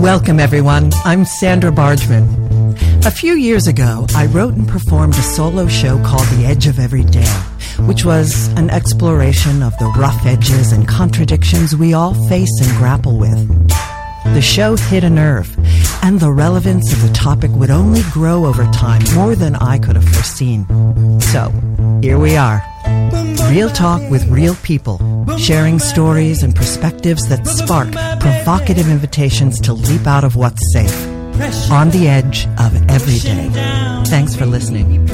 Welcome, everyone. I'm Sandra Bargman. A few years ago, I wrote and performed a solo show called The Edge of Every Day, which was an exploration of the rough edges and contradictions we all face and grapple with. The show hit a nerve, and the relevance of the topic would only grow over time more than I could have foreseen. So, here we are. Real talk with real people, sharing stories and perspectives that spark provocative invitations to leap out of what's safe, on the edge of every day. Thanks for listening.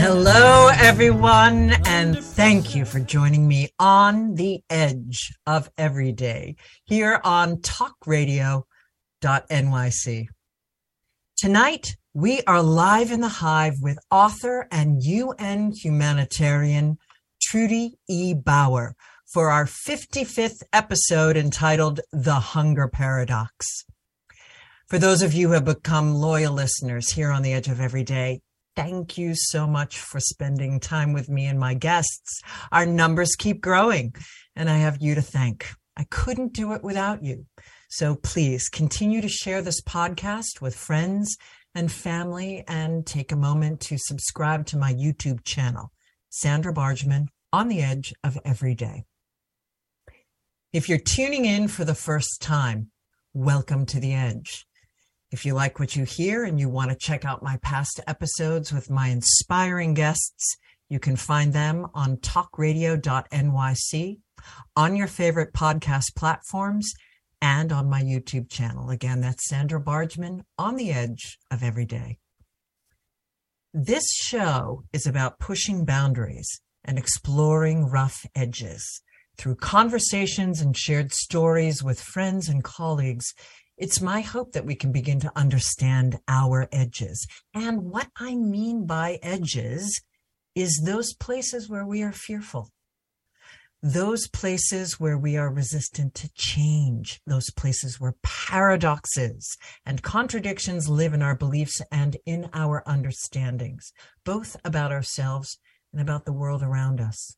Hello, everyone, and thank you for joining me on the edge of every day here on talkradio.nyc. Tonight, we are live in the hive with author and UN humanitarian Trudy E. Bower for our 55th episode entitled The Hunger Paradox. For those of you who have become loyal listeners here on the edge of every day, thank you so much for spending time with me and my guests. Our numbers keep growing, and I have you to thank. I couldn't do it without you. So please continue to share this podcast with friends and family and take a moment to subscribe to my YouTube channel, Sandra Bargman, on the edge of every day. If you're tuning in for the first time, welcome to the edge. If you like what you hear and you want to check out my past episodes with my inspiring guests, you can find them on talkradio.nyc, on your favorite podcast platforms, and on my YouTube channel. Again, that's Sandra Bargman on the edge of every day. This show is about pushing boundaries and exploring rough edges. Through conversations and shared stories with friends and colleagues, it's my hope that we can begin to understand our edges. And what I mean by edges is those places where we are fearful, those places where we are resistant to change, those places where paradoxes and contradictions live in our beliefs and in our understandings, both about ourselves and about the world around us.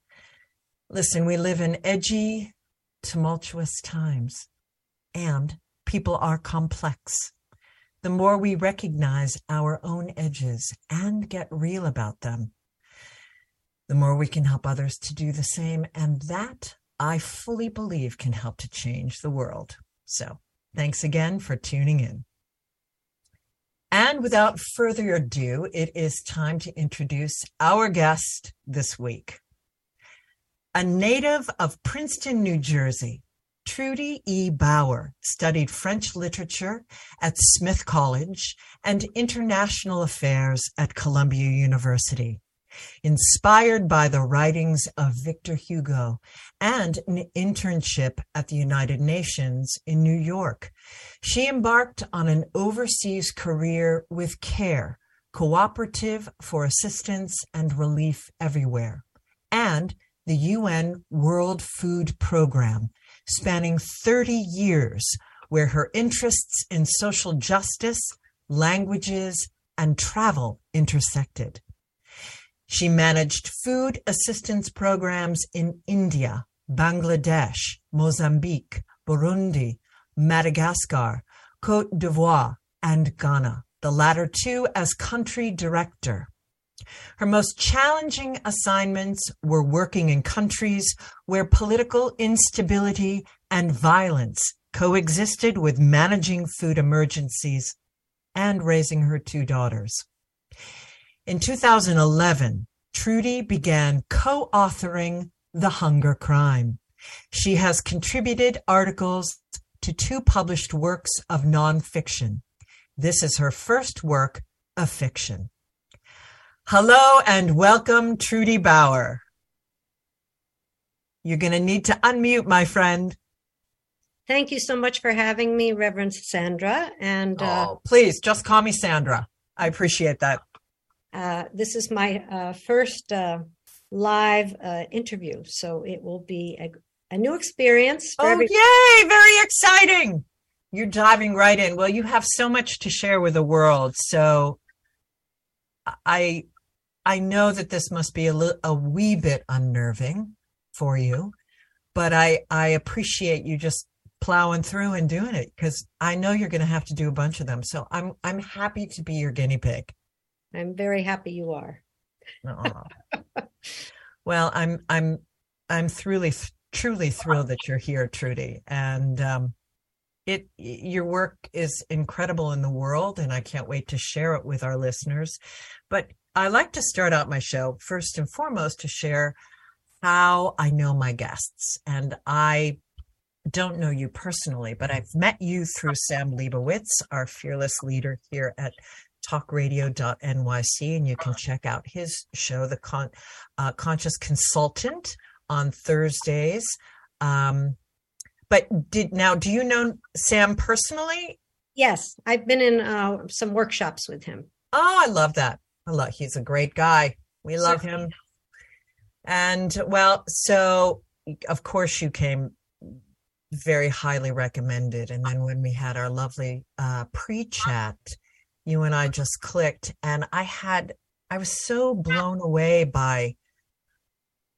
Listen, we live in edgy, tumultuous times, and people are complex. The more we recognize our own edges and get real about them, the more we can help others to do the same. And that I fully believe can help to change the world. So thanks again for tuning in. And without further ado, it is time to introduce our guest this week. A native of Princeton, New Jersey, Trudy E. Bower studied French literature at Smith College and international affairs at Columbia University inspired by the writings of Victor Hugo and an internship at the United Nations in New York. She embarked on an overseas career with CARE, Cooperative for Assistance and Relief Everywhere, and the UN World Food Program, spanning 30 years, where her interests in social justice, languages, and travel intersected. She managed food assistance programs in India, Bangladesh, Mozambique, Burundi, Madagascar, Cote d'Ivoire, and Ghana, the latter two as country director. Her most challenging assignments were working in countries where political instability and violence coexisted with managing food emergencies and raising her two daughters. In 2011, Trudy began co-authoring The Hunger Crime. She has contributed articles to two published works of nonfiction. This is her first work of fiction. Hello and welcome, Trudy Bower. You're going to need to unmute, my friend. Thank you so much for having me, Reverend Sandra. And uh, oh, please just call me Sandra. I appreciate that. Uh, this is my uh, first uh, live uh, interview, so it will be a, a new experience. oh, every- yay! Very exciting. You're diving right in. Well, you have so much to share with the world, so I I know that this must be a, li- a wee bit unnerving for you, but I I appreciate you just plowing through and doing it because I know you're going to have to do a bunch of them. So I'm I'm happy to be your guinea pig. I'm very happy you are. well, I'm I'm I'm truly truly thrilled that you're here, Trudy, and um, it your work is incredible in the world, and I can't wait to share it with our listeners. But I like to start out my show first and foremost to share how I know my guests, and I don't know you personally, but I've met you through Sam Leibowitz, our fearless leader here at talkradio.nyc, and you can check out his show, The Con- uh, Conscious Consultant, on Thursdays. Um, but did now, do you know Sam personally? Yes, I've been in uh, some workshops with him. Oh, I love that. I love. He's a great guy. We love Certainly. him. And well, so of course you came very highly recommended. And then when we had our lovely uh, pre-chat, you and I just clicked, and I had I was so blown away by.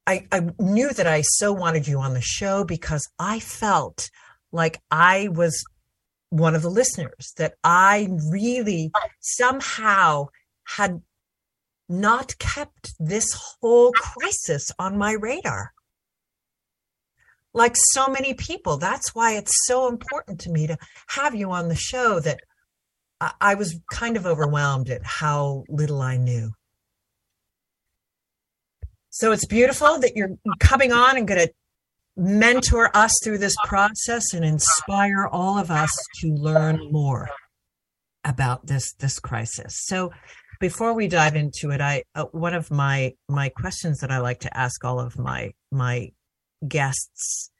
I, I knew that I so wanted you on the show because I felt like I was one of the listeners, that I really somehow had not kept this whole crisis on my radar like so many people. That's why it's so important to me to have you on the show that I, was kind of overwhelmed at how little I knew. So it's beautiful that you're coming on and going to mentor us through this process and inspire all of us to learn more about this this crisis. So before we dive into it, I uh, one of my my questions that I like to ask all of my my guests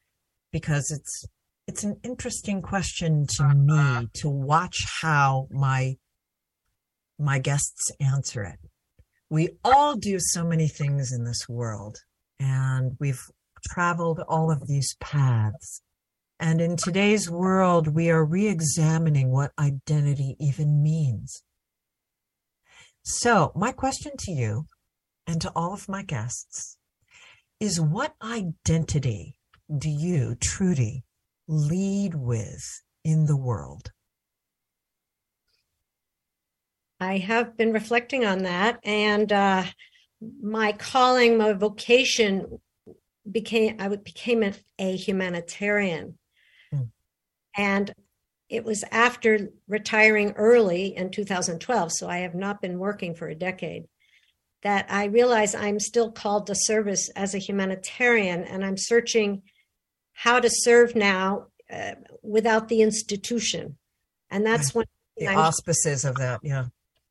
because it's it's an interesting question to me to watch how my my guests answer it. We all do so many things in this world and we've traveled all of these paths. And in today's world, we are re examining what identity even means. So, my question to you and to all of my guests is what identity do you, Trudy, lead with in the world? I have been reflecting on that, and uh, my calling, my vocation became I became a, a humanitarian, mm. and it was after retiring early in 2012. So I have not been working for a decade that I realize I'm still called to service as a humanitarian and I'm searching how to serve now uh, without the institution. And that's when the I'm, auspices of that, yeah,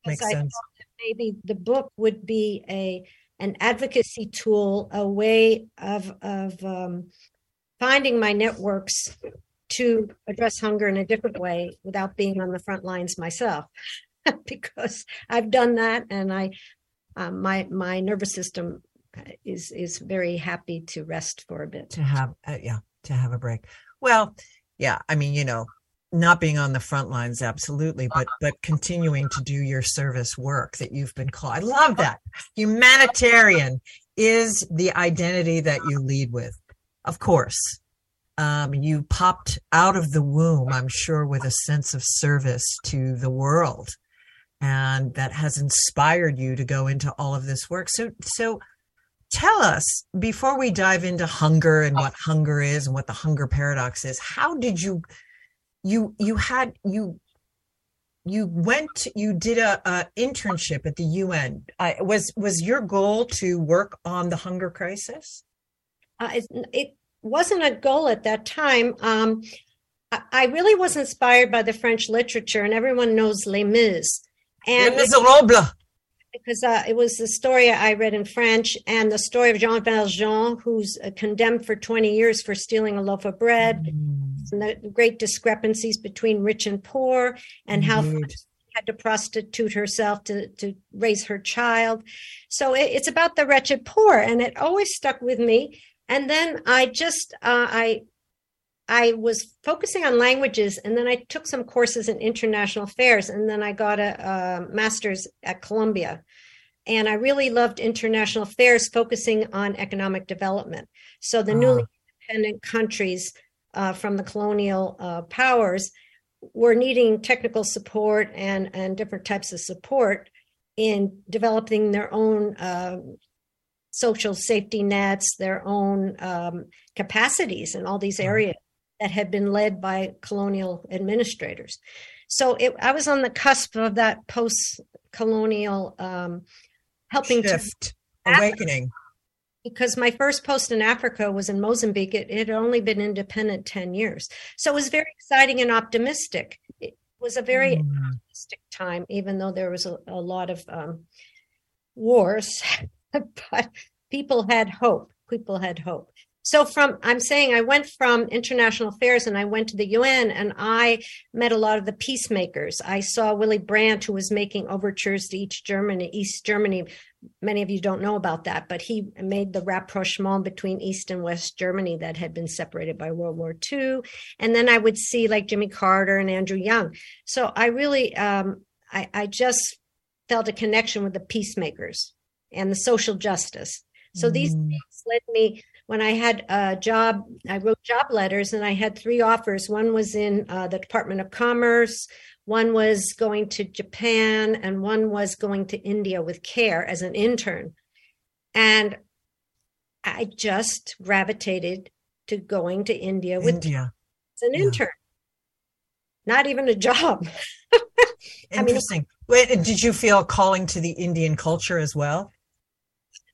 makes sense. Maybe the book would be a an advocacy tool, a way of of um, finding my networks to address hunger in a different way without being on the front lines myself, because I've done that, and I um, my my nervous system is is very happy to rest for a bit. To have uh, yeah, to have a break. Well, yeah, I mean, you know, not being on the front lines absolutely, but but continuing to do your service work that you've been called. I love that. Humanitarian is the identity that you lead with. Of course. Um, you popped out of the womb, I'm sure, with a sense of service to the world and that has inspired you to go into all of this work. So, so tell us before we dive into hunger and what hunger is and what the hunger paradox is. How did you, you, you had you, you went, you did a, a internship at the UN. Uh, was was your goal to work on the hunger crisis? Uh, it, it wasn't a goal at that time. Um, I really was inspired by the French literature, and everyone knows Les Mis. And Les Miserables. Because uh, it was the story I read in French and the story of Jean Valjean, who's uh, condemned for 20 years for stealing a loaf of bread, mm. and the great discrepancies between rich and poor, and how had to prostitute herself to, to raise her child. So it, it's about the wretched poor, and it always stuck with me. And then I just uh, I I was focusing on languages, and then I took some courses in international affairs, and then I got a, a master's at Columbia. And I really loved international affairs, focusing on economic development. So the uh-huh. newly independent countries uh, from the colonial uh, powers were needing technical support and, and different types of support in developing their own uh, social safety nets, their own um, capacities in all these areas that had been led by colonial administrators. So it, I was on the cusp of that post-colonial um, helping Shift, to awakening. because my first post in Africa was in Mozambique. It, it had only been independent 10 years. So it was very exciting and optimistic. It was a very Mm. optimistic time, even though there was a, a lot of um, wars, but people had hope. People had hope. So from I'm saying I went from international affairs and I went to the UN and I met a lot of the peacemakers. I saw Willy Brandt who was making overtures to each Germany, East Germany. Many of you don't know about that, but he made the rapprochement between East and West Germany that had been separated by World War II. And then I would see like Jimmy Carter and Andrew Young. So I really um, I, I just felt a connection with the peacemakers and the social justice. So these Mm. things led me when I had a job, I wrote job letters and I had three offers. One was in uh, the Department of Commerce, one was going to Japan, and one was going to India with CARE as an intern. And I just gravitated to going to India with India. as an Yeah. intern. Not even a job. I mean- Interesting. Wait, did you feel calling to the Indian culture as well?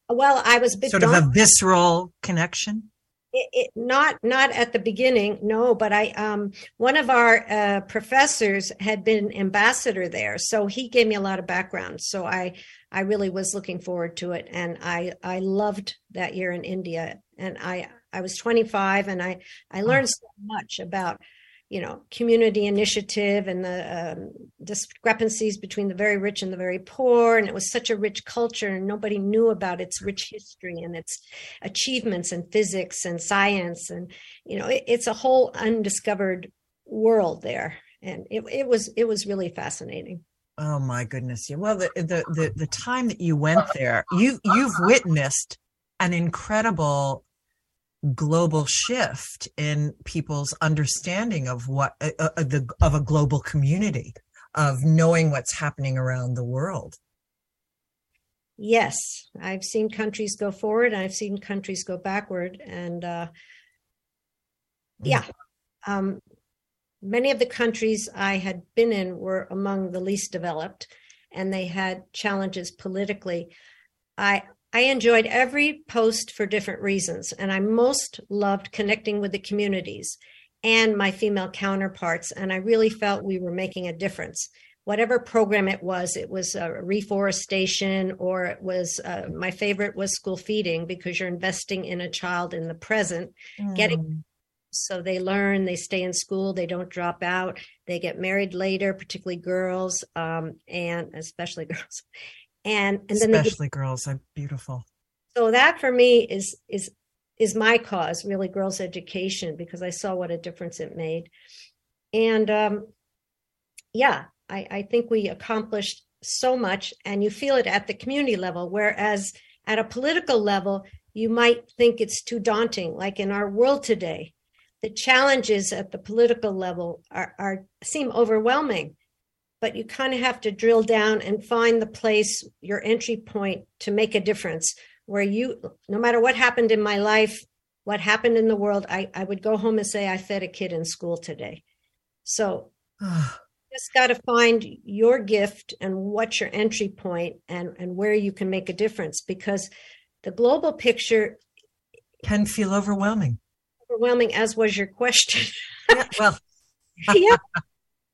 Well, I was a Sort of a visceral connection? it, it, not not at the beginning no but i um one of our uh, professors had been ambassador there so he gave me a lot of background so i i really was looking forward to it and i i loved that year in india and i i was 25 and i i learned so much about you know community initiative and the um, discrepancies between the very rich and the very poor and it was such a rich culture and nobody knew about its rich history and its achievements in physics and science and you know it, it's a whole undiscovered world there and it, it was it was really fascinating Oh my goodness. Yeah. Well, the, the the the time that you went there, you you've witnessed an incredible global shift in people's understanding of what uh, uh, the of a global community of knowing what's happening around the world. yes i've seen countries go forward i've seen countries go backward and uh yeah um many of the countries i had been in were among the least developed and they had challenges politically i i enjoyed every post for different reasons and i most loved connecting with the communities and my female counterparts and i really felt we were making a difference whatever program it was it was uh, reforestation or it was uh, my favorite was school feeding because you're investing in a child in the present Getting- Mm. so they learn they stay in school they don't drop out they get married later particularly girls um, and especially girls and and then they get, especially girls are beautiful. so that for me is is is my cause really girls education because i saw what a difference it made. And um yeah i i think we accomplished so much and you feel it at the community level whereas at a political level you might think it's too daunting. Like in our world today the challenges at the political level are, are seem overwhelming but you kind of have to drill down and find the place your entry point to make a difference where you no matter what happened in my life what happened in the world i, I would go home and say i fed a kid in school today. So just got to find your gift and what's your entry point and and where you can make a difference because the global picture Can feel overwhelming. overwhelming as was your question. Yeah, well, yeah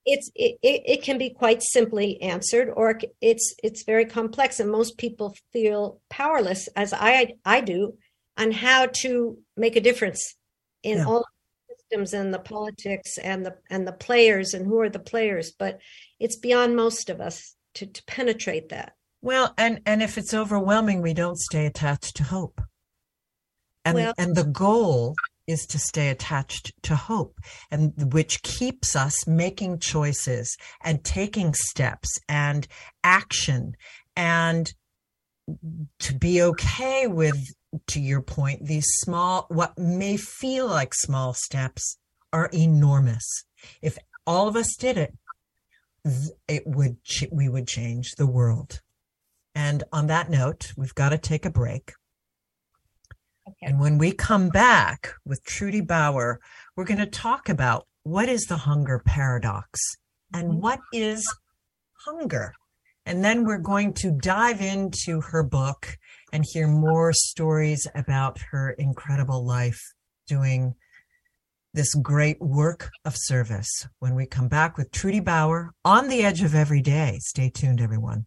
it's it, it, can be quite simply answered or it's it's very complex and most people feel powerless as i i do on how to make a difference in Yeah. all the systems and the politics and the and the players and who are the players but it's beyond most of us to to penetrate that Well, and and if it's overwhelming, we don't stay attached to hope. And Well- and the goal is to stay attached to hope and which keeps us making choices and taking steps and action and to be okay with to your point these small what may feel like small steps are enormous. If all of us did it, it would we would change the world. And on that note, we've got to take a break. Okay. And when we come back with Trudy Bower, we're going to talk about what is the hunger paradox and mm-hmm. what is hunger. And then we're going to dive into her book and hear more stories about her incredible life doing this great work of service when we come back with Trudy Bower on the edge of every day. Stay tuned, everyone.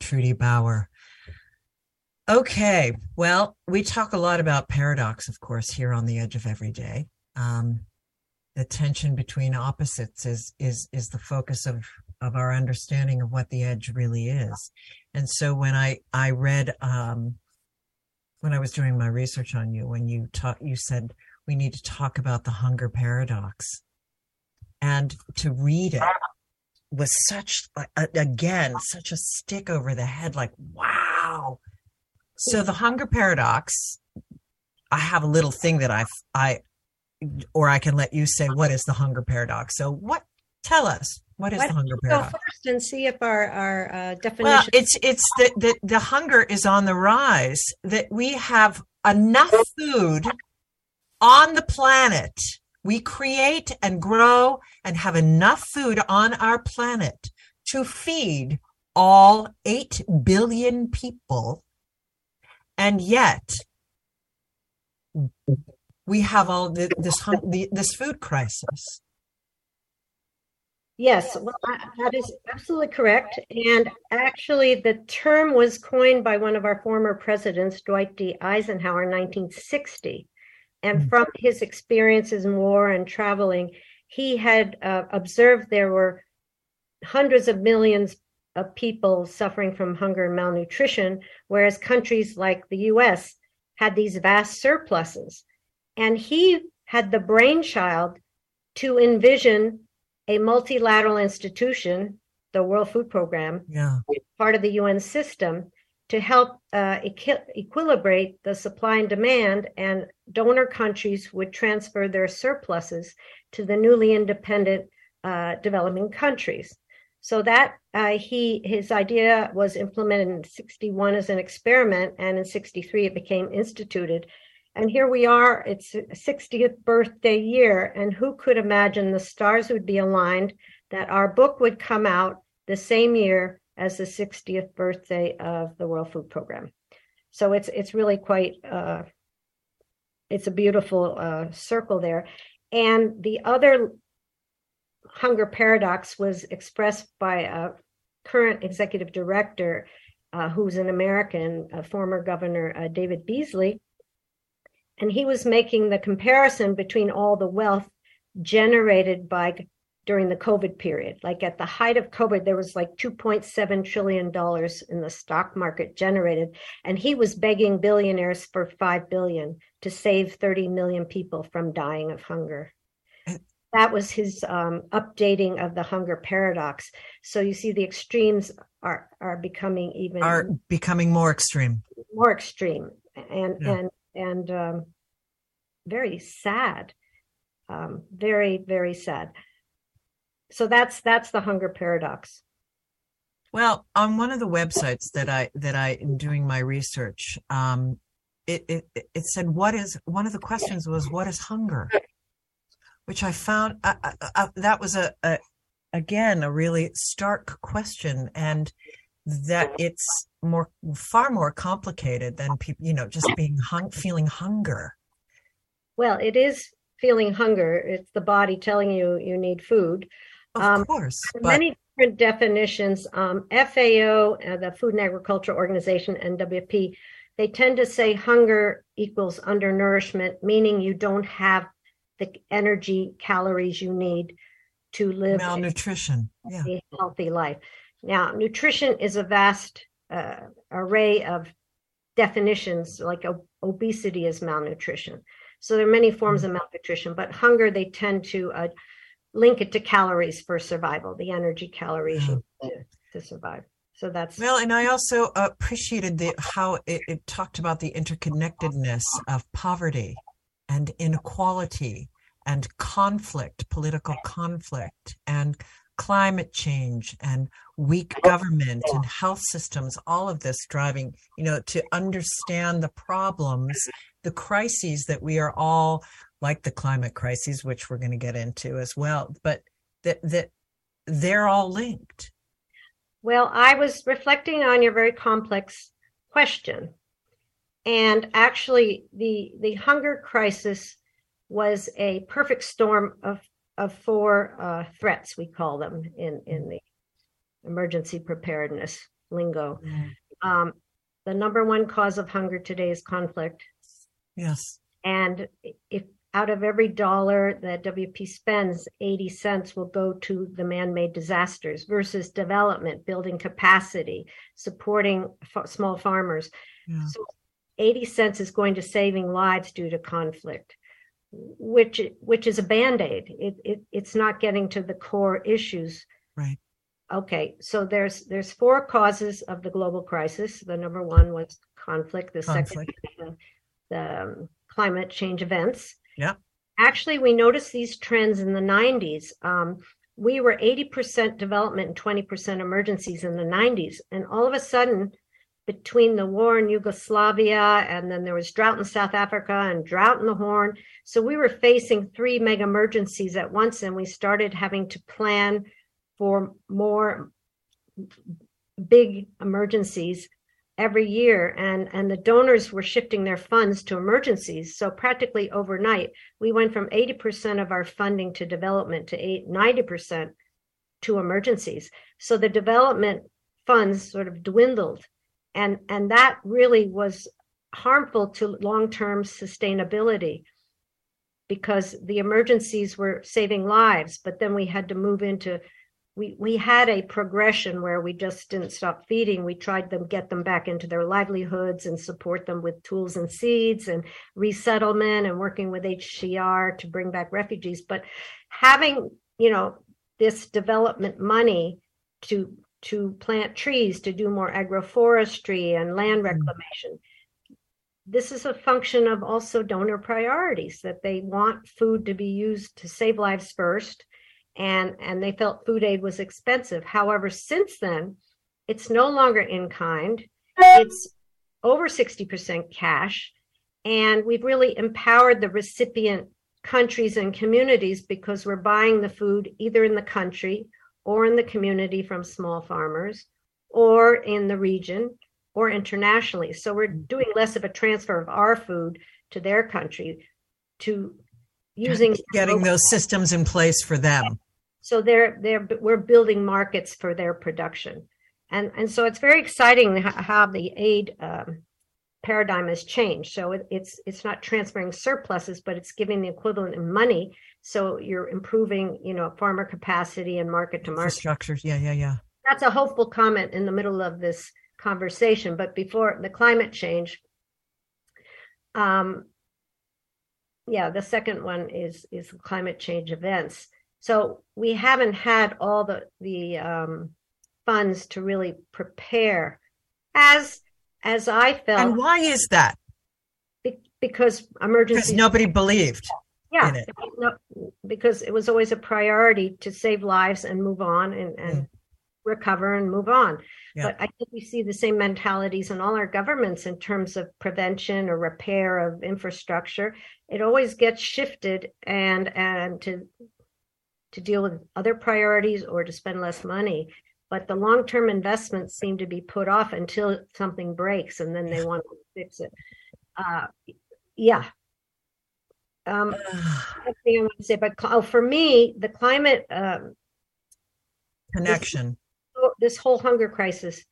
Trudy Bower. Okay, well, we talk a lot about paradox, of course, here on the edge of every day. Um, the tension between opposites is is is the focus of of our understanding of what the edge really is. And so when I I read um, when I was doing my research on you, when you taught, you said we need to talk about the hunger paradox, and to read it was such again such a stick over the head like wow. So the hunger paradox i have a little thing that i've i or i can let you say what is the hunger paradox? So what tell us what is Why the hunger paradox go first and see if our our uh, definition well it's it's that the, the hunger is on the rise that we have enough food on the planet we create and grow and have enough food on our planet to feed all 8 billion people. And yet, we have all this, this food crisis. Yes, well, that is absolutely correct. And actually, the term was coined by one of our former presidents, Dwight D. Eisenhower, in 1960. And mm. from his experiences in war and traveling, he had uh, observed there were hundreds of millions of people suffering from hunger and malnutrition, whereas countries like the US had these vast surpluses. And he had the brainchild to envision a multilateral institution, the World Food Program, yeah. part of the UN system, to help uh, equi- equilibrate the supply and demand, and donor countries would transfer their surpluses to the newly independent uh, developing countries. So that uh, he his idea was implemented in 61 as an experiment, and in 63 it became instituted And here we are, it's 60th birthday year. And who could imagine the stars would be aligned that our book would come out the same year as the 60th birthday of the World Food Program. So it's it's really quite uh, it's a beautiful uh, circle there. And the other hunger paradox was expressed by a current executive director uh, who's an American, former governor, uh, David Beasley. And he was making the comparison between all the wealth generated by during the COVID period. Like at the height of COVID, there was like $2.7 trillion in the stock market generated. And he was begging billionaires for 5 billion to save 30 million people from dying of hunger that was his um, updating of the hunger paradox. So you see, the extremes are are becoming even are becoming more extreme, more extreme, and yeah. and and um, very sad, um, very very sad. So that's that's the hunger paradox. Well, on one of the websites that I that I am doing my research, um, it, it it said what is one of the questions was what is hunger which I found uh, uh, uh, that was a, a, again a really stark question, and that it's more far more complicated than people, you know, just being hung, feeling hunger. Well, it is feeling hunger. It's the body telling you you need food. Of um, course, but... many different definitions. Um, FAO, uh, the Food and Agriculture Organization, and WFP, they tend to say hunger equals undernourishment, meaning you don't have the energy calories you need to live malnutrition a yeah. healthy life now nutrition is a vast uh, array of definitions like obesity is malnutrition so there are many forms mm-hmm. of malnutrition but hunger they tend to uh, link it to calories for survival the energy calories yeah. to, to survive. So that's well and i also appreciated the how it, it talked about the interconnectedness of poverty and inequality and conflict, political conflict, and climate change and weak government and health systems, all of this driving, you know, to understand the problems, the crises that we are all like the climate crises, which we're going to get into as well, but that that they're all linked. Well, I was reflecting on your very complex question and actually, the the hunger crisis was a perfect storm of of four uh, threats. We call them in in the emergency preparedness lingo. Mm. Um, the number one cause of hunger today is conflict. Yes. And if out of every dollar that WP spends, 80 cents will go to the man made disasters versus development, building capacity, supporting f- small farmers. Yeah. So 80 cents is going to saving lives due to conflict which which is a band-aid it, it it's not getting to the core issues right okay so there's there's four causes of the global crisis the number one was conflict the conflict. second the, the um, climate change events yeah. Actually we noticed these trends in the 90s um, we were 80% development and 20% emergencies in the 90s and all of a sudden between the war in Yugoslavia and then there was drought in South Africa and drought in the Horn. So we were facing three mega emergencies at once, and we started having to plan for more big emergencies every year and and the donors were shifting their funds to emergencies. So practically overnight we went from 80% of our funding to development to 8 90% to emergencies. So the development funds sort of dwindled and and that really was harmful to long-term sustainability because the emergencies were saving lives but then we had to move into we we had a progression where we just didn't stop feeding we tried to get them back into their livelihoods and support them with tools and seeds and resettlement and working with HCR to bring back refugees but having you know this development money to to plant trees, to do more agroforestry and land mm-hmm. reclamation. This is a function of also donor priorities that they want food to be used to save lives first, and, and they felt food aid was expensive. However, since then, it's no longer in kind, it's over 60% cash. And we've really empowered the recipient countries and communities because we're buying the food either in the country or in the community from small farmers or in the region or internationally. So we're mm-hmm. doing less of a transfer of our food to their country to using getting those systems in place for them. So they're they're we're building markets for their production, and and so it's very exciting how the aid um, paradigm has changed. So it, it's it's not transferring surpluses, but it's giving the equivalent in money. So you're improving, you know, farmer capacity and market to market structures. Yeah, yeah, yeah. That's a hopeful comment in the middle of this conversation. But before the climate change, um, yeah, the second one is is climate change events. So we haven't had all the the um, funds to really prepare as as I felt. And why is that? Be- because emergency. Because nobody believed. Yeah, it. No, because it was always a priority to save lives and move on and, and mm. recover and move on. Yeah. But I think we see the same mentalities in all our governments in terms of prevention or repair of infrastructure. It always gets shifted and and to to deal with other priorities or to spend less money. But the long-term investments seem to be put off until something breaks and then they want to fix it. Uh, yeah. Um thing i want to say but oh, for me the climate um, connection. this, this whole hunger crisis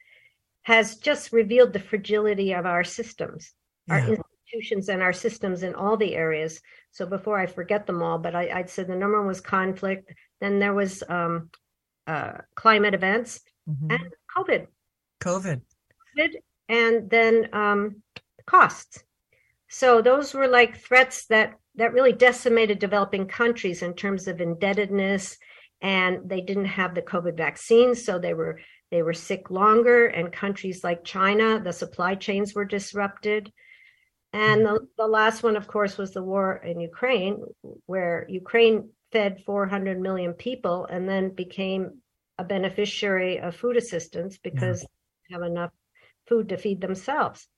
has just revealed the fragility of our systems. Yeah. Institutions and our systems in all the areas so before i forget them all but I, would say the number one was conflict then there was um, uh, climate events mm-hmm. and COVID. COVID. COVID and then um, costs. So those were like threats that that really decimated developing countries in terms of indebtedness, and they didn't have the COVID vaccines, so they were they were sick longer. And countries like China, the supply chains were disrupted. And the, the last one, of course, was the war in Ukraine, where Ukraine fed 400 million people and then became a beneficiary of food assistance because yeah. they have enough food to feed themselves.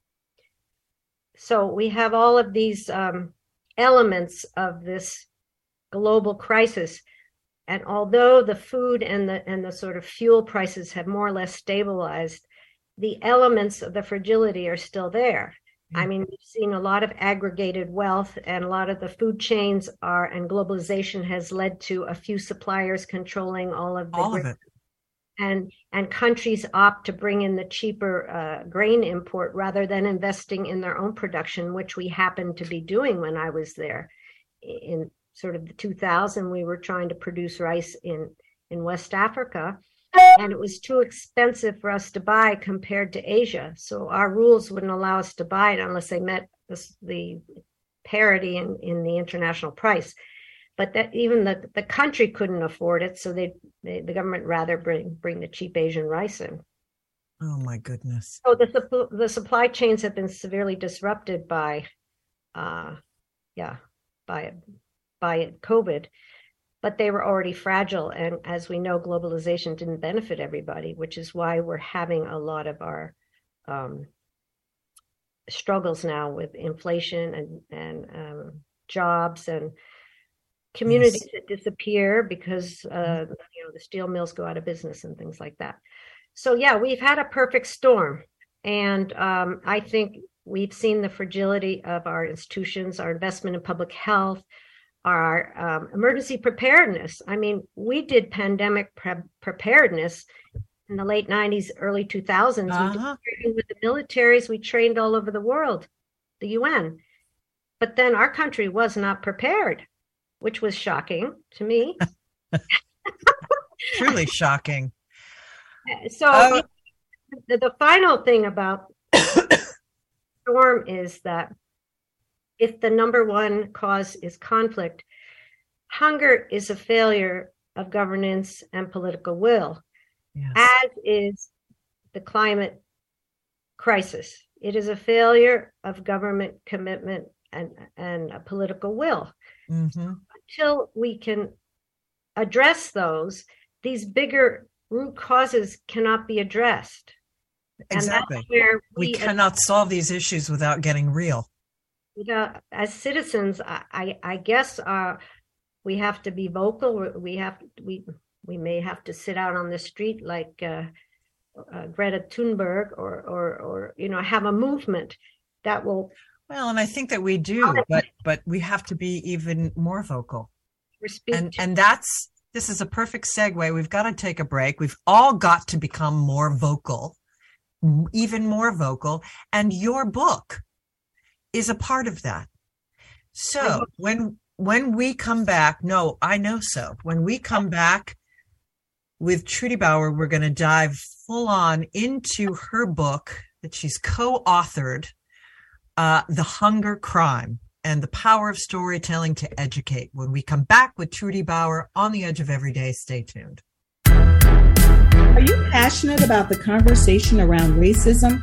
So we have all of these um, elements of this global crisis. And although the food and the and the sort of fuel prices have more or less stabilized, the elements of the fragility are still there. I mean, we've seen a lot of aggregated wealth, and a lot of the food chains are, and globalization has led to a few suppliers controlling all of the all of it. And and countries opt to bring in the cheaper uh, grain import rather than investing in their own production, which we happened to be doing when I was there. In sort of the 2000, we were trying to produce rice in in West Africa, and it was too expensive for us to buy compared to Asia. So our rules wouldn't allow us to buy it unless they met this, the parity in, in the international price. But that even the, the country couldn't afford it, so they, they the government rather bring bring the cheap Asian rice in. Oh my goodness! So the the supply chains have been severely disrupted by, uh, yeah, by by COVID but they were already fragile. And as we know, globalization didn't benefit everybody, which is why we're having a lot of our um, struggles now with inflation and and um, jobs and communities yes. that disappear because uh, mm-hmm. you know the steel mills go out of business and things like that. So yeah, we've had a perfect storm, and um, I think we've seen the fragility of our institutions, our investment in public health, our um, emergency preparedness. I mean, we did pandemic pre- preparedness in the late 90s, early 2000s. Uh-huh. We with the militaries, we trained all over the world, the UN. But then our country was not prepared, which was shocking to me. Truly shocking. So uh, the, the final thing about storm is that if the number one cause is conflict, hunger is a failure of governance and political will, yes. as is the climate crisis. It is a failure of government commitment and, and a political will. Mm-hmm. Until we can address those, these bigger root causes cannot be addressed. Exactly. where we, we cannot solve these issues without getting real You know, as citizens, I, I, I guess uh, we have to be vocal. We have we we may have to sit out on the street like uh, uh, Greta Thunberg, or or or you know, have a movement that will. Well, and I think that we do, but but we have to be even more vocal. And and that's this is a perfect segue. We've got to take a break. We've all got to become more vocal, even more vocal. And your book is a part of that. So when when we come back, no, I know so. When we come back with Trudy Bower, we're going to dive full on into her book that she's co-authored, uh, "The Hunger Crime." and the power of storytelling to educate. When we come back with Trudy Bower on the edge of everyday, stay tuned. Are you passionate about the conversation around racism?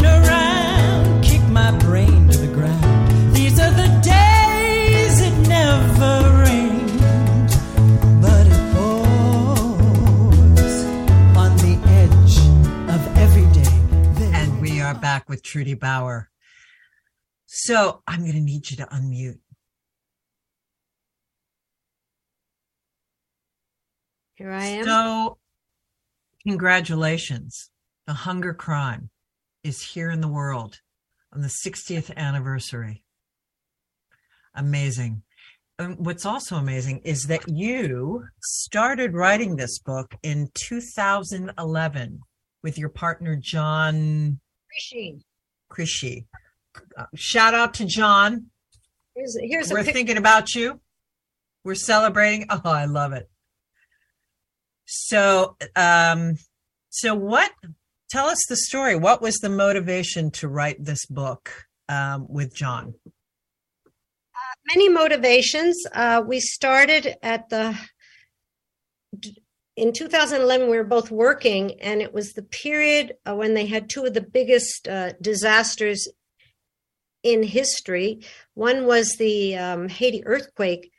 with Trudy Bower. So I'm going to need you to unmute. Here I am. So, congratulations. The hunger crime is here in the world on the 60th anniversary. Amazing. And what's also amazing is that you started writing this book in 2011 with your partner, John Appreciate. Krishy. Uh, shout out to John. Here's, here's We're a pic- thinking about you. We're celebrating. Oh, I love it. So, um, so what? Tell us the story. What was the motivation to write this book um, with John? many motivations. Uh, we started at the in 2011. We were both working, and it was the period uh, when they had two of the biggest uh, disasters in history. One was the um, Haiti earthquake,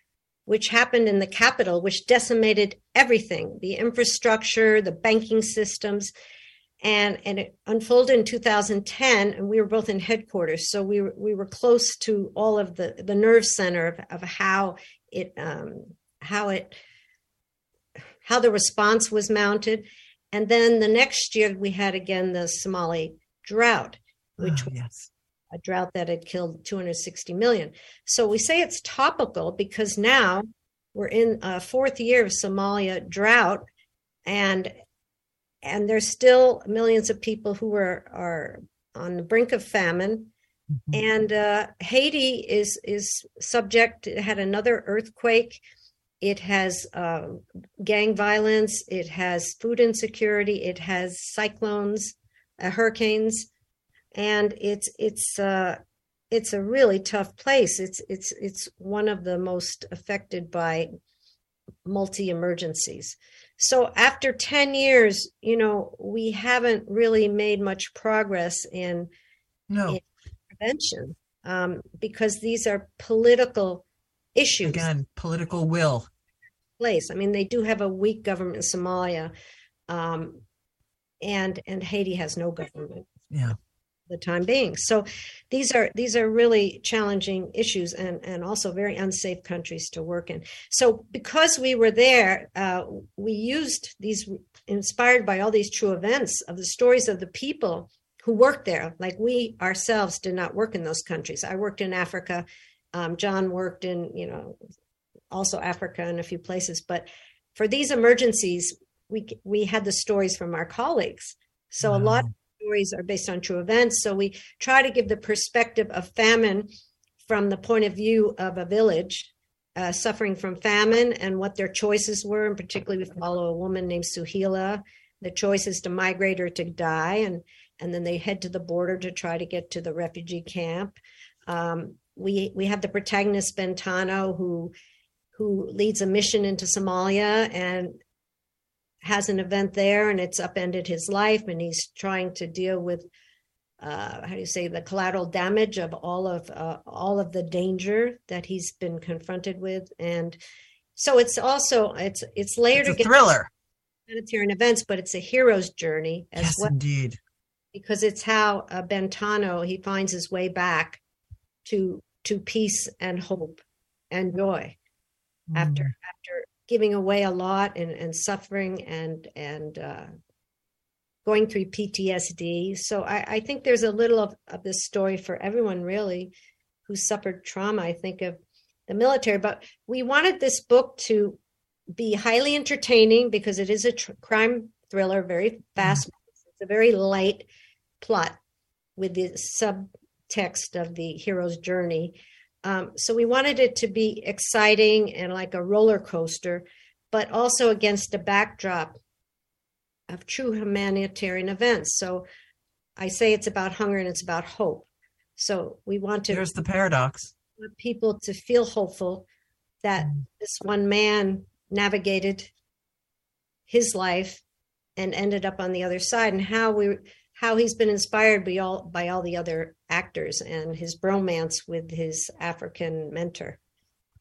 which happened in the capital, which decimated everything the infrastructure, the banking systems. And, and it unfolded in 2010, and we were both in headquarters, so we were, we were close to all of the the nerve center of, of how it um, how it how the response was mounted, and then the next year we had again the Somali drought, which Oh, was a drought that had killed 260 million. So we say it's topical because now we're in a fourth year of Somalia drought, and and there's still millions of people who are are on the brink of famine. Mhm. And uh, Haiti is is subject. Had another earthquake. It has uh, gang violence. It has food insecurity. It has cyclones, uh, hurricanes, and it's it's uh, it's a really tough place. It's it's it's one of the most affected by multi emergencies. So after 10 years, you know, we haven't really made much progress in, No, in prevention um, because these are political issues. again, political will. place. I mean, they do have a weak government in Somalia, um, and and Haiti has no government Yeah. the time being. So these are these are really challenging issues and and also very unsafe countries to work in. So because we were there, uh, we used these inspired by all these true events of the stories of the people who worked there. Like we ourselves did not work in those countries. I worked in Africa. Um, John worked in you know also Africa and a few places. But for these emergencies, we we had the stories from our colleagues. So a lot of stories are based on true events. So we try to give the perspective of famine from the point of view of a village uh, suffering from famine and what their choices were. And particularly, we follow a woman named Suhila. The choice is to migrate or to die, and and then they head to the border to try to get to the refugee camp. Um, we we have the protagonist Bentano who who leads a mission into Somalia and has an event there and it's upended his life and he's trying to deal with uh, how do you say the collateral damage of all of uh, all of the danger that he's been confronted with and so it's also it's it's layered It's a thriller. humanitarian events but it's a hero's journey as Yes, well indeed. because it's how uh, Bentano he finds his way back to to peace and hope and joy after Mm. after giving away a lot and and suffering and and uh, going through PTSD. So I, I think there's a little of, of this story for everyone really who suffered trauma. I think of the military, but we wanted this book to be highly entertaining because it is a tr- crime thriller, very fast. It's a very light plot with the subtext of the hero's journey. Um, so we wanted it to be exciting and like a roller coaster, but also against a backdrop of true humanitarian events. So I say it's about hunger and it's about hope. So we want to There's the paradox. people to feel hopeful that this one man navigated his life and ended up on the other side and how we how he's been inspired by all by all the other actors and his bromance with his African mentor.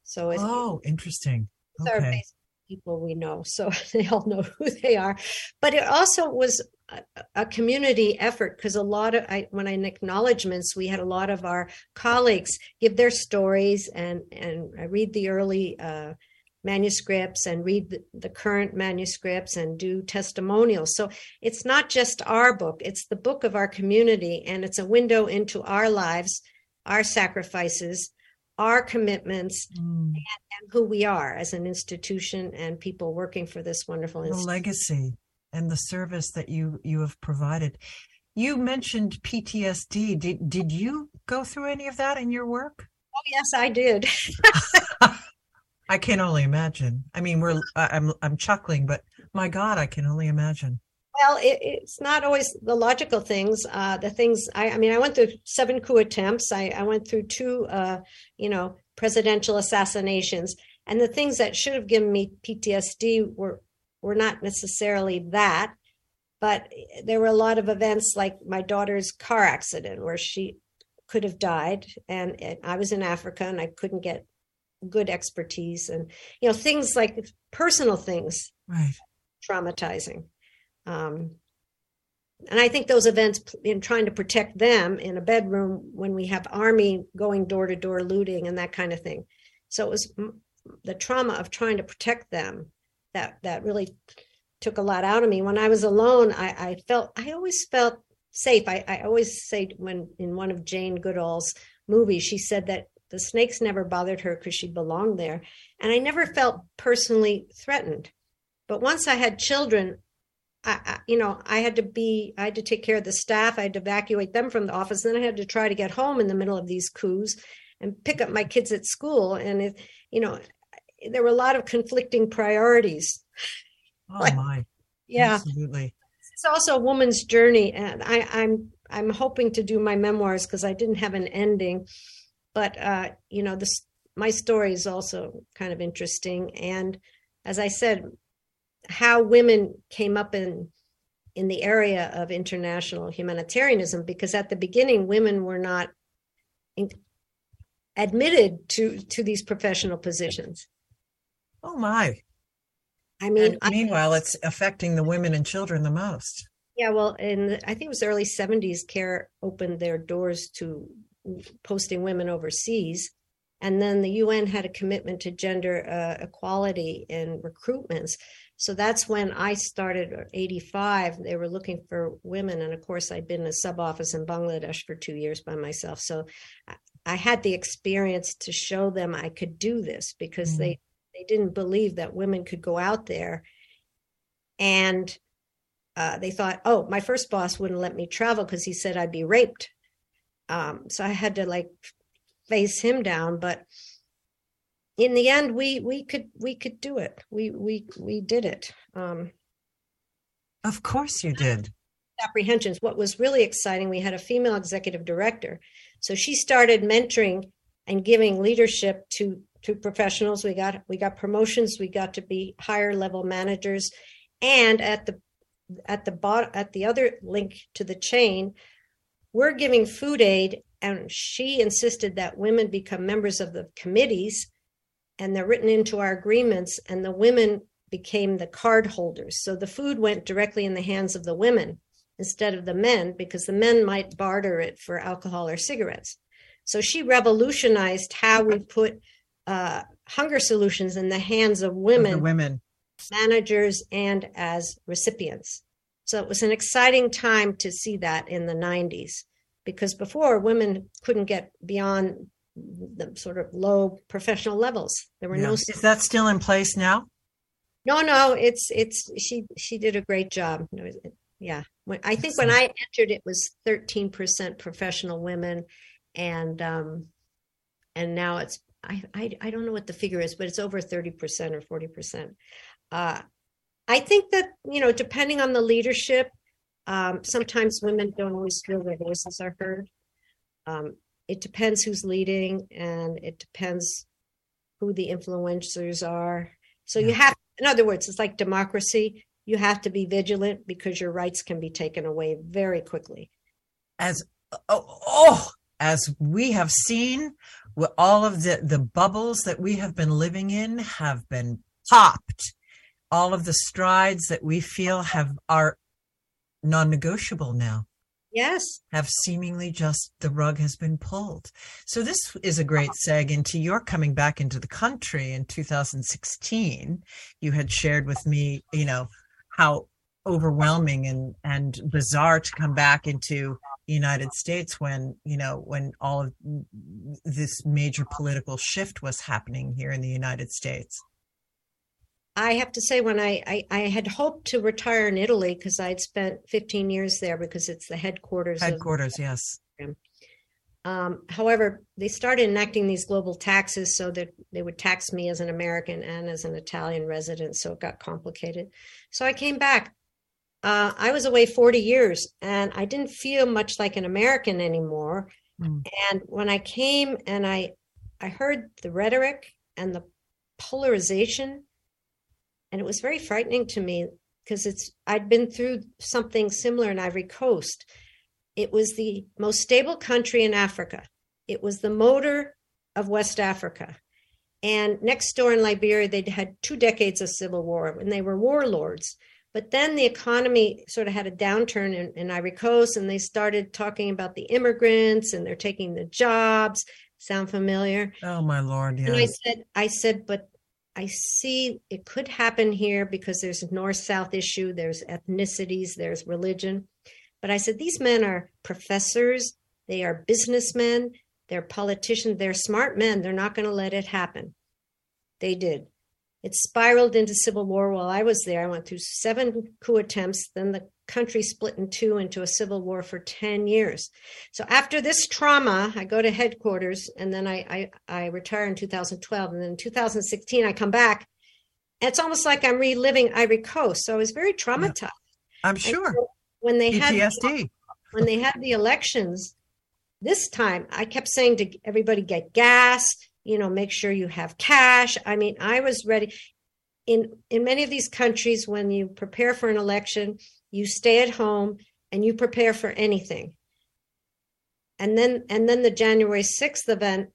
So it's Oh, interesting. Okay. basically people we know, so they all know who they are. But it also was a, a community effort because a lot of I, when I acknowledgments, we had a lot of our colleagues give their stories, and and I read the early uh, manuscripts and read the, the current manuscripts and do testimonials. So it's not just our book; it's the book of our community, and it's a window into our lives, our sacrifices, our commitments Mm. and who we are as an institution and people working for this wonderful the institution. legacy and the service that you you have provided. You mentioned PTSD. Did did you go through any of that in your work? Oh, yes, I did. I can only imagine. I mean, we're I'm I'm chuckling, but my God, I can only imagine. Well, it, it's not always the logical things. Uh, the things I, I mean, I went through seven coup attempts. I, I went through two, uh, you know, presidential assassinations, and the things that should have given me PTSD were were not necessarily that, but there were a lot of events like my daughter's car accident where she could have died, and, and I was in Africa and I couldn't get good expertise, and you know, things like personal things Right. traumatizing. Um, and I think those events, in trying to protect them in a bedroom when we have army going door to door looting and that kind of thing. So it was m- the trauma of trying to protect them that that really took a lot out of me. When I was alone, I, I felt I always felt safe. I, I always say when in one of Jane Goodall's movies, she said that the snakes never bothered her because she belonged there, and I never felt personally threatened. But once I had children, I, I, you know, I had to be, I had to take care of the staff. I had to evacuate them from the office. Then I had to try to get home in the middle of these coups and pick up my kids at school. And it, you know, there were a lot of conflicting priorities. Oh Like- my. Yeah, Absolutely. it's also a woman's journey, and I, I'm I'm hoping to do my memoirs because I didn't have an ending. But uh, you know, this my story is also kind of interesting. And as I said, how women came up in in the area of international humanitarianism, because at the beginning, women were not in, admitted to to these professional positions. Oh my! I mean, And meanwhile, it's affecting the women and children the most. Yeah, well, in the, I think it was the early 70s, CARE opened their doors to posting women overseas. And then the UN had a commitment to gender uh, equality in recruitments. So that's when I started, 85, they were looking for women. And of course, I'd been in a sub office in Bangladesh for two years by myself. So I- had the experience to show them I could do this because they, they didn't believe that women could go out there and uh, they thought, oh, my first boss wouldn't let me travel because he said I'd be raped. Um, so I had to like face him down. But in the end, we we could we could do it. We we we did it. Um, Of course you did. apprehensions. What was really exciting, we had a female executive director, so she started mentoring and giving leadership to to professionals. We got we got promotions. We got to be higher level managers, and at the at the bottom at the other link to the chain, we're giving food aid, and she insisted that women become members of the committees, and they're written into our agreements, and the women became the card holders. So the food went directly in the hands of the women instead of the men because the men might barter it for alcohol or cigarettes. So she revolutionized how we put uh, hunger solutions in the hands of Of women, The women. managers, and as recipients. So it was an exciting time to see that in the 90s because before women couldn't get beyond the sort of low professional levels. There were Yeah. no Is that still in place now? no, no, it's it's she she did a great job. Yeah, when, I think when I entered, it was thirteen percent professional women, and um, and now it's I, I I don't know what the figure is, but it's over thirty percent or forty percent. Uh, I think that you know, depending on the leadership, um, sometimes women don't always feel their voices are heard. Um, it depends who's leading, and it depends who the influencers are. So you have, in other words, it's like democracy. You have to be vigilant because your rights can be taken away very quickly. As oh, oh as we have seen, all of the the bubbles that we have been living in have been popped. All of the strides that we feel have are non-negotiable now. Yes. have seemingly just the rug has been pulled. So this is a great uh-huh. seg into your coming back into the country in 2016. You had shared with me, you know, how overwhelming and and bizarre to come back into the United States when, you know, when all of this major political shift was happening here in the United States. I have to say, when I, I, I had hoped to retire in Italy because I'd spent 15 years there because it's the headquarters. Headquarters, yes. Um, however, they started enacting these global taxes so that they would tax me as an American and as an Italian resident. So it got complicated. So I came back. Uh, I was away 40 years and I didn't feel much like an American anymore. Mm. And when I came and I, I heard the rhetoric and the polarization and it was very frightening to me because it's I'd been through something similar in Ivory Coast. It was the most stable country in Africa. It was the motor of West Africa. And next door in Liberia, they'd had two decades of civil war and they were warlords. But then the economy sort of had a downturn in, in Ivory Coast and they started talking about the immigrants and they're taking the jobs. Sound familiar? Oh my lord, yes. And I said, I said, but I see it could happen here because there's a north south issue, there's ethnicities, there's religion. But I said, these men are professors, they are businessmen, they're politicians, they're smart men. They're not going to let it happen. They did. It spiraled into civil war while I was there. I went through seven coup attempts. Then the country split in two into a civil war for 10 years. So after this trauma, I go to headquarters and then I, I, I retire in 2012. And then in 2016, I come back. And it's almost like I'm reliving Ivory Coast. So I was very traumatized. I'm sure. So when they had PTSD. when they had the elections this time, I kept saying to everybody, get gas, you know, make sure you have cash. I mean, I was ready. In in many of these countries, when you prepare for an election, you stay at home and you prepare for anything. And then and then the January 6th event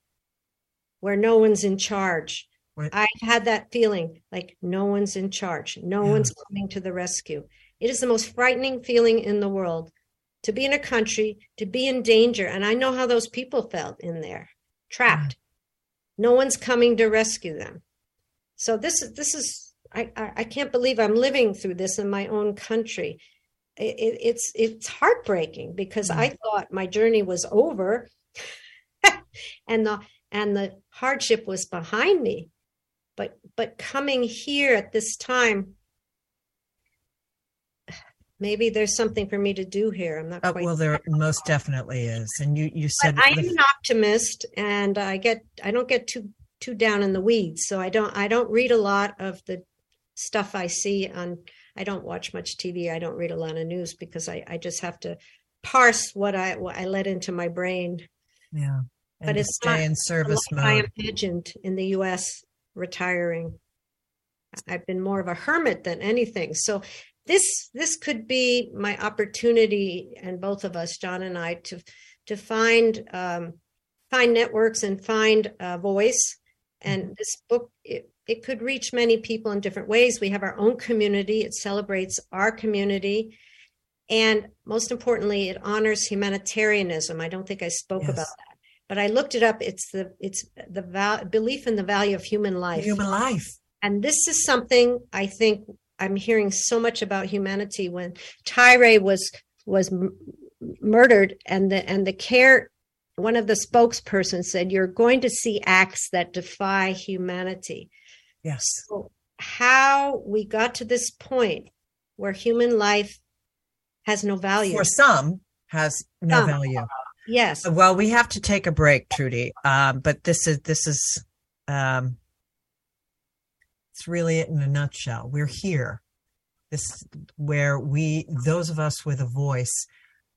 where no one's in charge. Right. I had that feeling like no one's in charge. No Yeah. one's coming to the rescue. It is the most frightening feeling in the world to be in a country, to be in danger. And I know how those people felt in there, trapped. Mm. No one's coming to rescue them. So this is this is I I, I can't believe I'm living through this in my own country. It, it, it's it's heartbreaking because I thought my journey was over, and the and the hardship was behind me, but but coming here at this time, maybe there's something for me to do here. I'm not Uh, well, there most definitely is. And you, you said I the- am an optimist, and I get I don't get too too down in the weeds. So I don't I don't read a lot of the stuff I see on. I don't watch much TV. I don't read a lot of news because I I just have to parse what I what I let into my brain. yeah. And but it's stay not in a service life I mode. imagined in the U.S. retiring. I've been more of a hermit than anything. So this this could be my opportunity, and both of us, John and I, to to find um, find networks and find a voice. And this book it, it could reach many people in different ways. We have our own community. It celebrates our community. And most importantly, it honors humanitarianism. I don't think I spoke Yes. about that, but I looked it up. It's the it's the val- belief in the value of human life. Human life. And this is something I think I'm hearing so much about humanity. When Tyre was was m- murdered, and the and the care, one of the spokespersons said, "You're going to see acts that defy humanity." Yes. So how we got to this point where human life has no value? For some, has no Some. value. Yes. Well, we have to take a break, Trudy. Um, but this is this is um, it's really it in a nutshell. We're here. This where we those of us with a voice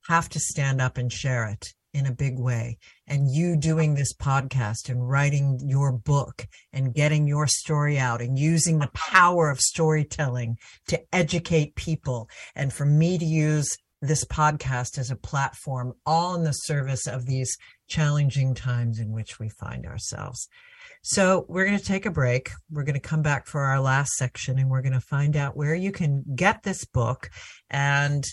have to stand up and share it in a big way. And you doing this podcast and writing your book and getting your story out and using the power of storytelling to educate people and for me to use this podcast as a platform, all in the service of these challenging times in which we find ourselves. So, we're going to take a break. We're going to come back for our last section and we're going to find out where you can get this book. And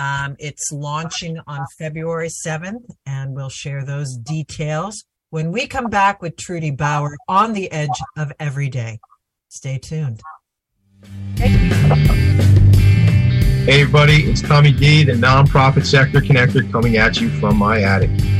um, it's launching on February 7th, and we'll share those details when we come back with Trudy Bower on the edge of every day. Stay tuned. Hey everybody, it's Tommy D, the nonprofit sector connector coming at you from my attic.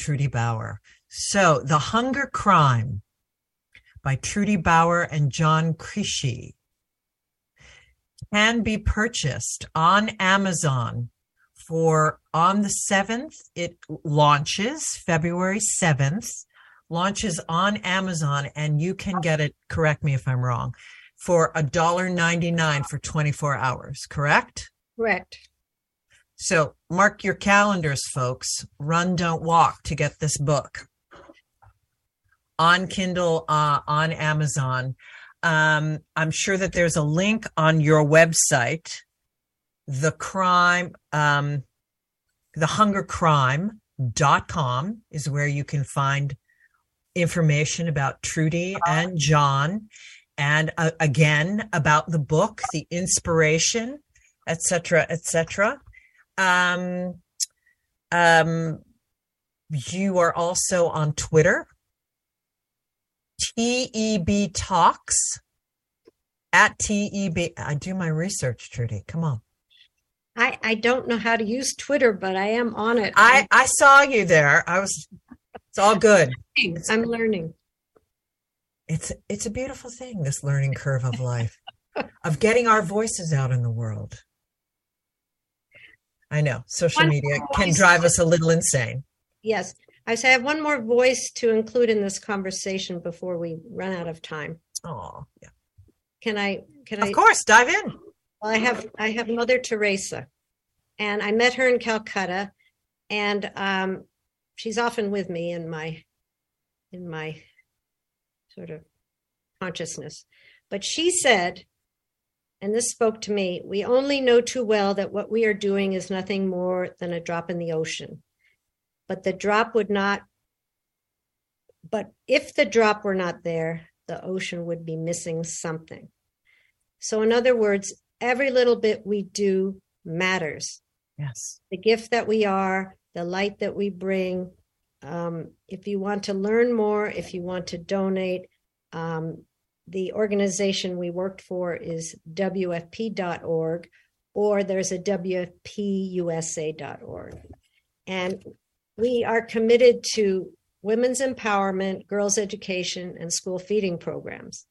Trudy Bower. So, The Hunger Crime by Trudy Bower and John Creasy can be purchased on Amazon for on the 7th. It launches February 7th, launches on Amazon, and you can get it, correct me if I'm wrong, for $1.99 for 24 hours, correct? Correct. So mark your calendars, folks. Run, don't walk to get this book on Kindle, uh, on Amazon. Um, I'm sure that there's a link on your website. The crime, um, crime.com is where you can find information about Trudy and John and uh, again about the book, the inspiration, etc., etc. Um, um, you are also on Twitter, TEB Talks at TEB. I do my research, Trudy. Come on. I, I don't know how to use Twitter, but I am on it. I, I saw you there. I was, it's all good. I'm learning. It's, it's a beautiful thing, this learning curve of life, of getting our voices out in the world. I know social One media can drive us a little insane. Yes. I say I have one more voice to include in this conversation before we run out of time. Oh, yeah. Can I can I Of course, dive in. Well, I have I have Mother Teresa, and I met her in Calcutta, and um, she's often with me in my in my sort of consciousness. But she said, and this spoke to me: we only know too well that what we are doing is nothing more than a drop in the ocean. But the drop would not. But if the drop were not there, the ocean would be missing something. So, in other words, every little bit we do matters. Yes. The gift that we are, the light that we bring. Um, if you want to learn more, if you want to donate, um, the organization we worked for is WFP.org, or there's a WFPUSA.org. And we are committed to women's empowerment, girls' education, and school feeding programs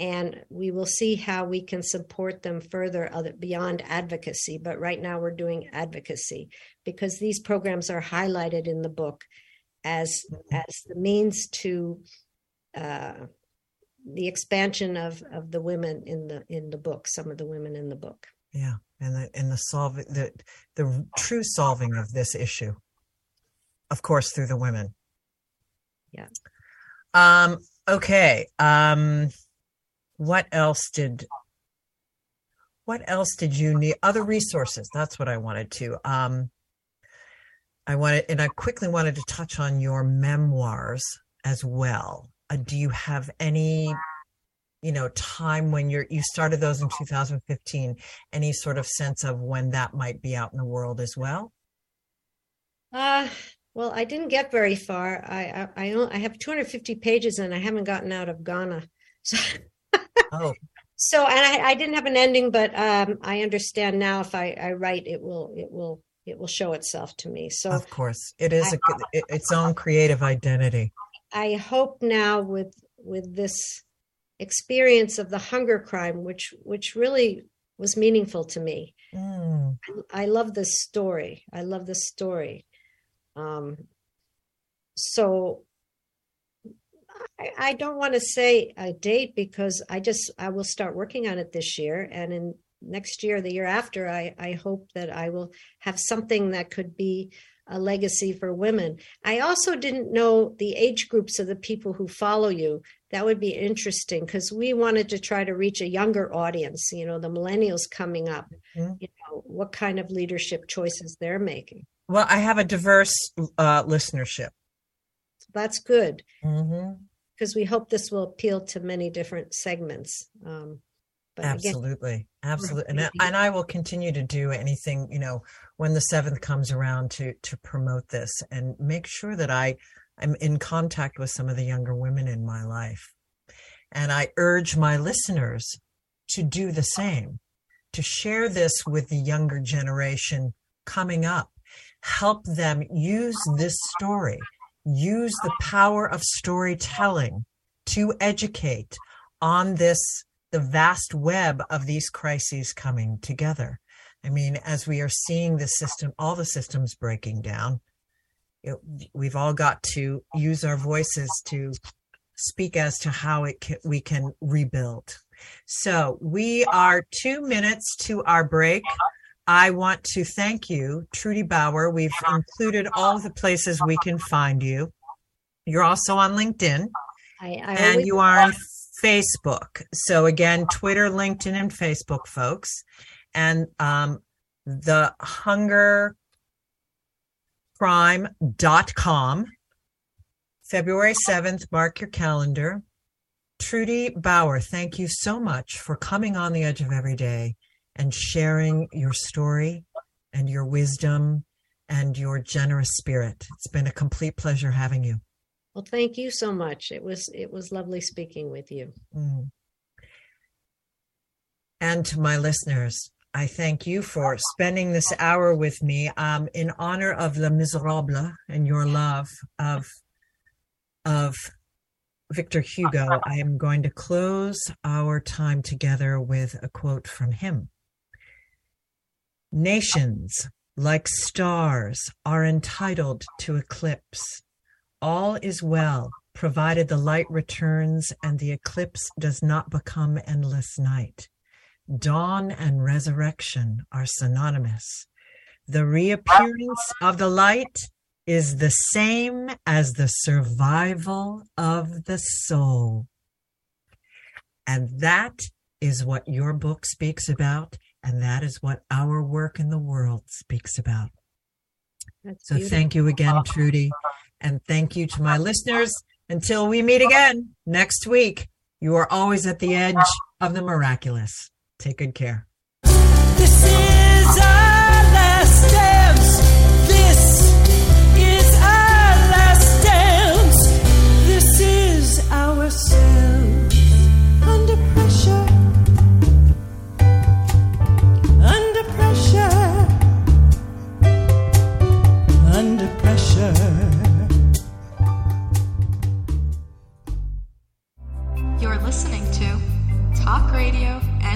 and we will see how we can support them further other, beyond advocacy but right now we're doing advocacy because these programs are highlighted in the book as as the means to uh, the expansion of of the women in the in the book some of the women in the book Yeah, and the and the solving the the true solving of this issue, of course, through the women. Yeah. Um. Okay. Um. What else did? What else did you need? Other resources. That's what I wanted to. Um. I wanted, and I quickly wanted to touch on your memoirs as well. Uh, do you have any you know time when you're you started those in 2015 any sort of sense of when that might be out in the world as well? Uh well i didn't get very far. I i i, I have 250 pages and i haven't gotten out of ghana. So oh. so and I, I didn't have an ending but um i understand now if i i write it will it will it will show itself to me. So of course. It is a, it, its own creative identity i hope now with with this experience of the hunger crime which which really was meaningful to me. Mm, i love this story. I love this story. Um so I, I don't want to say a date because I just I will start working on it this year, and in next year, the year after, I I hope that I will have something that could be a legacy for women. I also didn't know the age groups of the people who follow you. That would be interesting because we wanted to try to reach a younger audience. You know, the millennials coming up. Mhm. You know, what kind of leadership choices they're making. well i have a diverse uh listenership that's good. because we hope this will appeal to many different segments. Um, but again, absolutely. Absolutely and, I- and i will continue to do anything you know when the seventh comes around to to promote this and make sure that i i'm in contact with some of the younger women in my life. And i urge my listeners to do the same to share this with the younger generation coming up. Help them use this story use the power of storytelling to educate on this the vast web of these crises coming together. I mean, as we are seeing the system, all the systems breaking down, it, we've all got to use our voices to speak as to how it can, we can rebuild. So we are two minutes to our break. I want to thank you, Trudy Bower. We've included all the places we can find you. You're also on LinkedIn. I, I and you are on Facebook. So again, Twitter, LinkedIn, and Facebook, folks. And um, the hunger crime.com. February 7th, mark your calendar. Trudy Bower, thank you so much for coming on the edge of every day and sharing your story and your wisdom and your generous spirit. It's been a complete pleasure having you. Well, thank you so much. It was it was lovely speaking with you. Mm. And to my listeners, I thank you for spending this hour with me um, in honor of Le Miserable and your love of of Victor Hugo. I am going to close our time together with a quote from him. Nations, like stars, are entitled to eclipse. All is well, provided the light returns and the eclipse does not become endless night. Dawn and resurrection are synonymous. The reappearance of the light is the same as the survival of the soul. And that is what your book speaks about, and that is what our work in the world speaks about. That's So beautiful. thank you again, Trudy. And thank you to my listeners. Until we meet again next week, you are always at the edge of the miraculous. Take good care. This is our last dance. This